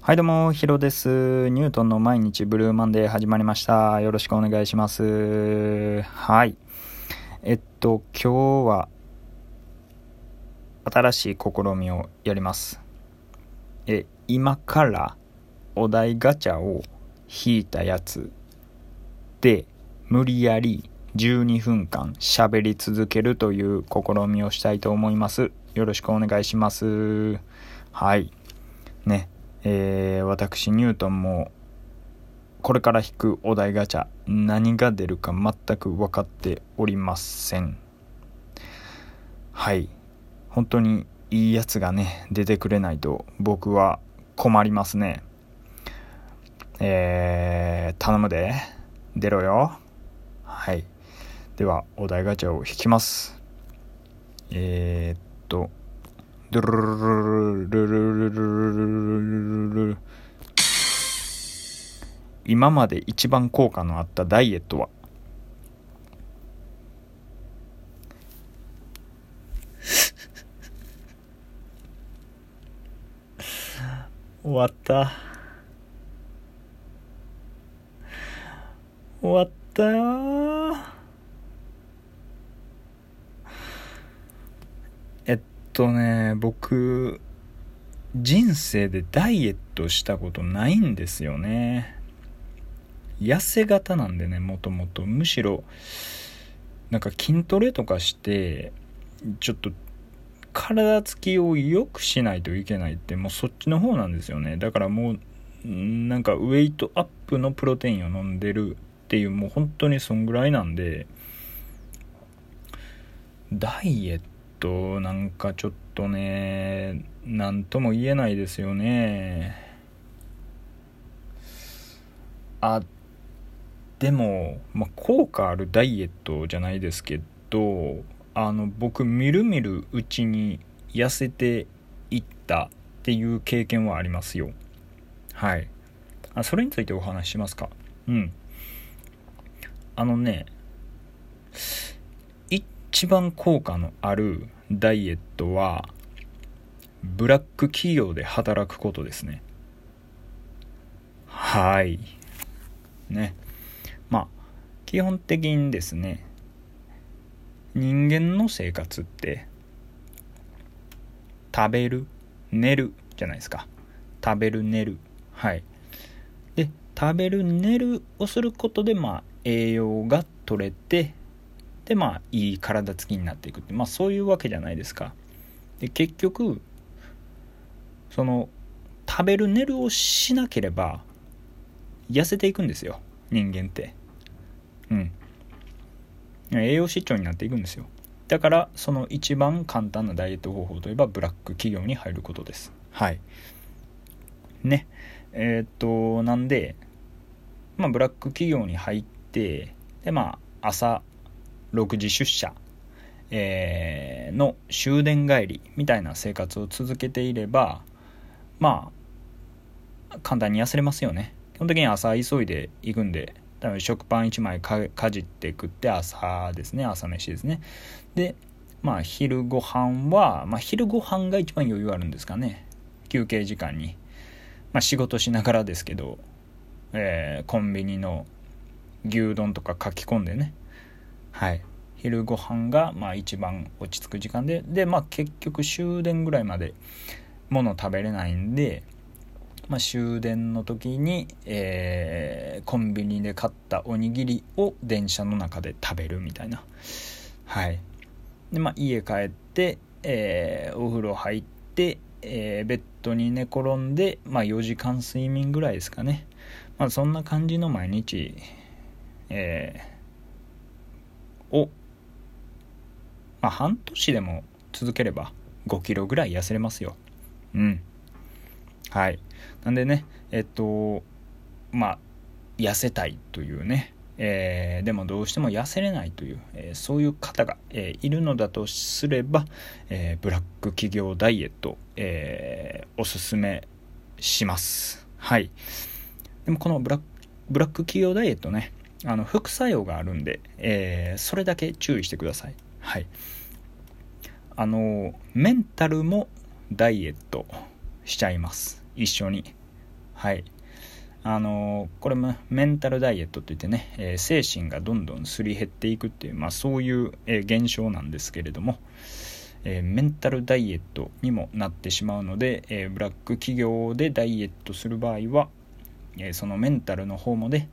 はいどうも、ヒロです。ニュートンの毎日ブルーマンデー始まりました。よろしくお願いします。はい。えっと、今日は、新しい試みをやります。え、今から、お題ガチャを引いたやつで、無理やり12分間喋り続けるという試みをしたいと思います。よろしくお願いします。はい。ね。えー私ニュートンもこれから引くお題ガチャ何が出るか全く分かっておりません。はい。本当にいいやつがね出てくれないと僕は困りますね。えー、頼むで。出ろよ。はい。ではお題ガチャを引きます。えー、っとドゥルルルルルルルルルルルル今まで一番効果のあったダイエットは終わった終わったよえっとね僕人生でダイエットしたことないんですよね。痩せ型なんでねもともと。むしろなんか筋トレとかしてちょっと体つきを良くしないといけないってもうそっちの方なんですよね。だからもうなんかウェイトアップのプロテインを飲んでるっていうもう本当にそんぐらいなんでダイエットなんかちょっとね何とも言えないですよね。あでも、まあ、効果あるダイエットじゃないですけどあの僕みるみるうちに痩せていったっていう経験はありますよ。はい。あそれについてお話ししますか。うん。あのね一番効果のあるダイエットはブラック企業で働くことですね。はい。ね。まあ基本的にですね人間の生活って食べる寝るじゃないですか。食べる寝る。はい。で食べる寝るをすることでまあ栄養が取れてでまあいい体つきになっていくってまあそういうわけじゃないですか。で結局その食べる寝るをしなければ痩せていくんですよ人間って。うん。栄養失調になっていくんですよ。だからその一番簡単なダイエット方法といえばブラック企業に入ることです。はい。ね。えーっとなんでまあブラック企業に入ってでまあ朝6時出社、えーの終電帰りみたいな生活を続けていればまあ簡単に痩せれますよね。基本的に朝急いで行くんで多分食パン1枚かじって食って朝ですね。朝飯ですね。でまあ昼ご飯はまあ昼ご飯が一番余裕あるんですかね。休憩時間に。まあ仕事しながらですけど、えーコンビニの牛丼とか書き込んでね。はい。昼ご飯がまあ一番落ち着く時間ででまあ結局終電ぐらいまで物食べれないんでまあ、終電の時に、えーコンビニで買ったおにぎりを電車の中で食べるみたいな。はい。でまあ家帰って、えーお風呂入って、えーベッドに寝転んで、まあ、4時間睡眠ぐらいですかね。まあそんな感じの毎日えーをまあ半年でも続ければ5キロぐらい痩せれますよ。うん。はい。なんでねえっとまあ痩せたいというね、えーでもどうしても痩せれないという、えーそういう方が、えーいるのだとすれば、えブラック企業ダイエット、えおすすめします。はい。でもこのブラック企業ダイエットねあの副作用があるんで、えーそれだけ注意してください。はい。あのメンタルもダイエットしちゃいます。一緒に。はい。あのこれもメンタルダイエットといってね、えー、精神がどんどんすり減っていくっていう、まあ、そういう、えー、現象なんですけれども、えー、メンタルダイエットにもなってしまうので、えブラック企業でダイエットする場合は、えそのメンタルの方もで、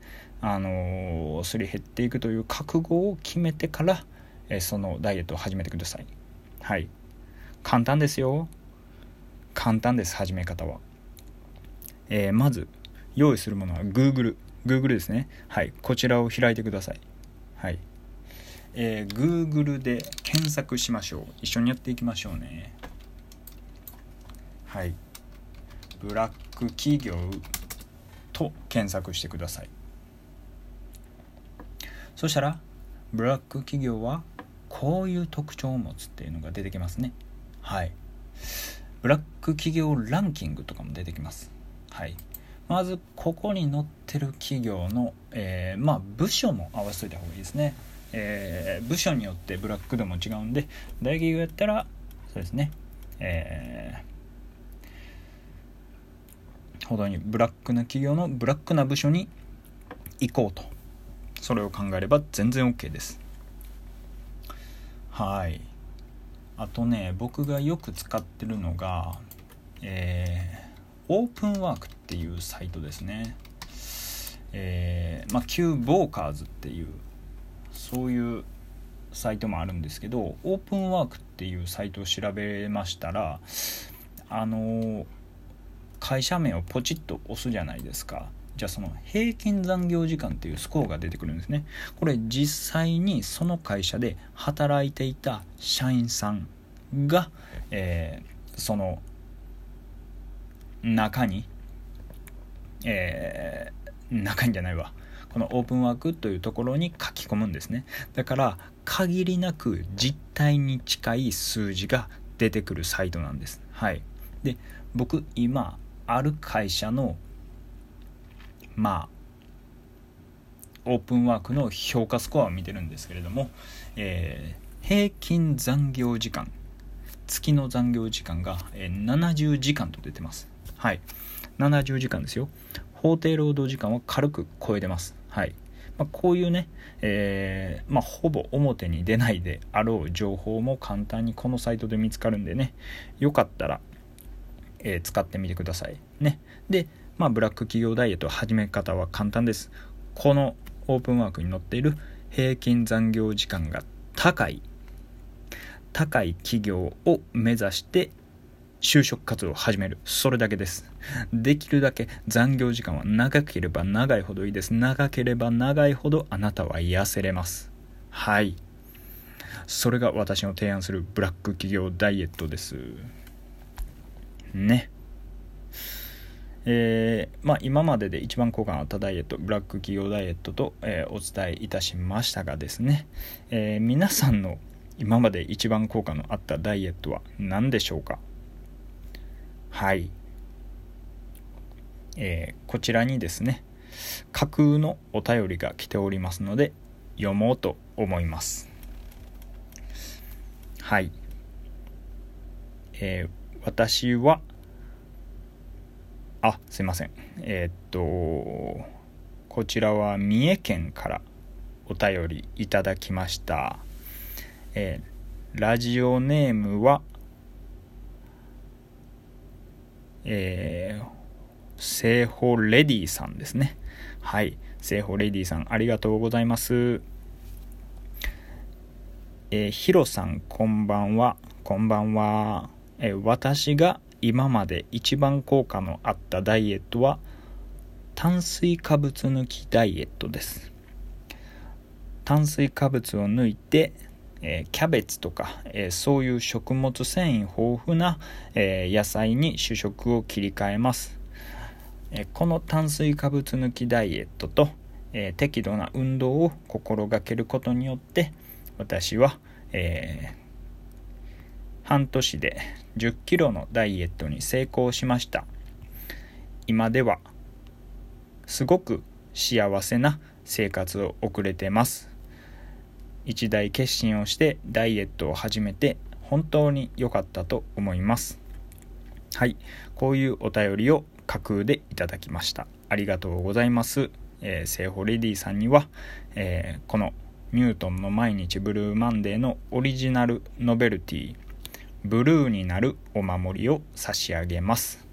あのすり減っていくという覚悟を決めてから、えそのダイエットを始めてくださいはい簡単ですよ簡単です始め方は、えまず用意するものは Google。Google ですね。はい。こちらを開いてください。はい。えー、Google で検索しましょう。一緒にやっていきましょうね。はい。ブラック企業と検索してください。そしたら、ブラック企業はこういう特徴を持つっていうのが出てきますね。はい。ブラック企業ランキングとかも出てきます。はい。まずここに載ってる企業の、えー、まあ部署も合わせといた方がいいですね、えー、部署によってブラック度も違うんで大企業やったらそうですねえー、ほどにブラックな企業のブラックな部署に行こうとそれを考えれば全然 OK です。はい。あとね僕がよく使ってるのがえーオープンワークっていうサイトですね。えー、まあ、Q ボーカーズっていうそういうサイトもあるんですけどオープンワークっていうサイトを調べましたらあの会社名をポチッと押すじゃないですか。じゃあその平均残業時間っていうスコアが出てくるんですね。これ実際にその会社で働いていた社員さんが、えー、その中に、えー、中にじゃないわ。このオープンワークというところに書き込むんですね。だから限りなく実態に近い数字が出てくるサイトなんです。はい。で僕今ある会社のまあオープンワークの評価スコアを見てるんですけれども、えー、平均残業時間月の残業時間がえ70時間と出てますはい。70時間ですよ。法定労働時間は軽く超えてます。はい。まあ、こういうね、えー、まあ、ほぼ表に出ないであろう情報も簡単にこのサイトで見つかるんでね、よかったら、えー、使ってみてください。ね。で、まあ、ブラック企業ダイエット始め方は簡単です。このオープンワークに載っている平均残業時間が高い、高い企業を目指して就職活動を始める。それだけです。できるだけ残業時間は長ければ長いほどいいです。長ければ長いほどあなたは痩せれます。はい。それが私の提案するブラック企業ダイエットです。ね。えー、まあ、今までで一番効果のあったダイエットブラック企業ダイエットと、えー、お伝えいたしましたがですね、えー、皆さんの今まで一番効果のあったダイエットは何でしょうか？はい。えー、こちらにですね、架空のお便りが来ておりますので、読もうと思います。はい。えー、私は、あ、すいません。えー、っと、こちらは三重県からお便りいただきました。えー、ラジオネームは、えー、聖保レディさんですね。はい。聖保レディさん、ありがとうございます。えー、ヒロさん、こんばんは。こんばんは。えー、私が今まで一番効果のあったダイエットは、炭水化物抜きダイエットです。炭水化物を抜いてえキャベツとか、えそういう食物繊維豊富な、え野菜に主食を切り替えます、えこの炭水化物抜きダイエットと、え適度な運動を心がけることによって私は、えー、半年で1 0キロのダイエットに成功しました。今ではすごく幸せな生活を送れてます。一大決心をしてダイエットを始めて本当に良かったと思います。はい。こういうお便りを架空でいただきました。ありがとうございます。えー、セーホレディさんには、えー、このニュートンの毎日ブルーマンデーのオリジナルノベルティブルーになるお守りを差し上げます。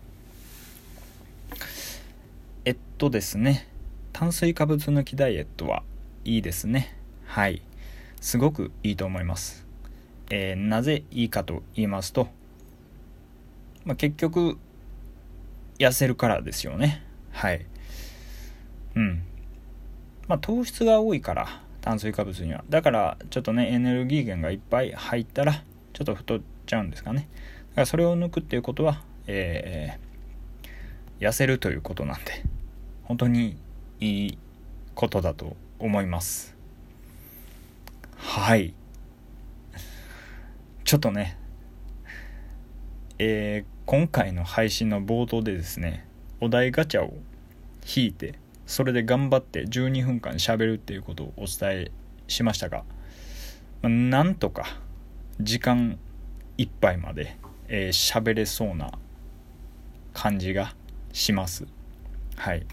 えっとですね炭水化物抜きダイエットはいいですね。はい。すごくいいと思います、えー、なぜいいかと言いますと、まあ、結局痩せるからですよね。はい。うん。まあ糖質が多いから炭水化物には。だからちょっとねエネルギー源がいっぱい入ったらょっと太っちゃうんですかね。だからそれを抜くっていうことは、えー、痩せるということなんで本当にいいことだと思います。はい。ちょっとねえー、今回の配信の冒頭でですねお題ガチャを引いてそれで頑張って12分間喋るっていうことをお伝えしましたが、まあ、なんとか時間いっぱいまで喋、えー、れそうな感じがします。はい。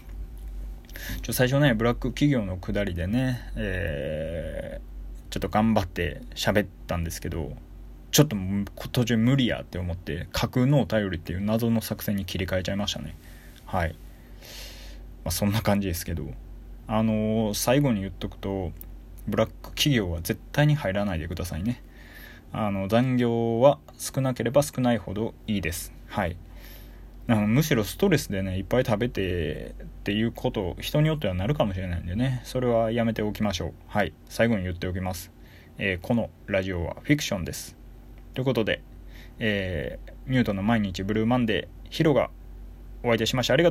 ちょ最初ねブラック企業のくだりでね、えー、ちょっと頑張って喋ったんですけどちょっと途中無理やって思って架空のお便りっていう謎の作戦に切り替えちゃいましたね。はい。まあ、そんな感じですけどあのー、最後に言っとくとブラック企業は絶対に入らないでくださいね。あの残業は少なければ少ないほどいいです。はい。むしろストレスでねいっぱい食べてっていうこと人によってはなるかもしれないんでね。それはやめておきましょう。はい。最後に言っておきます、えー、このラジオはフィクションです。ということで、えー、ニュートンの毎日ブルーマンデーヒロがお相手しましたありがとう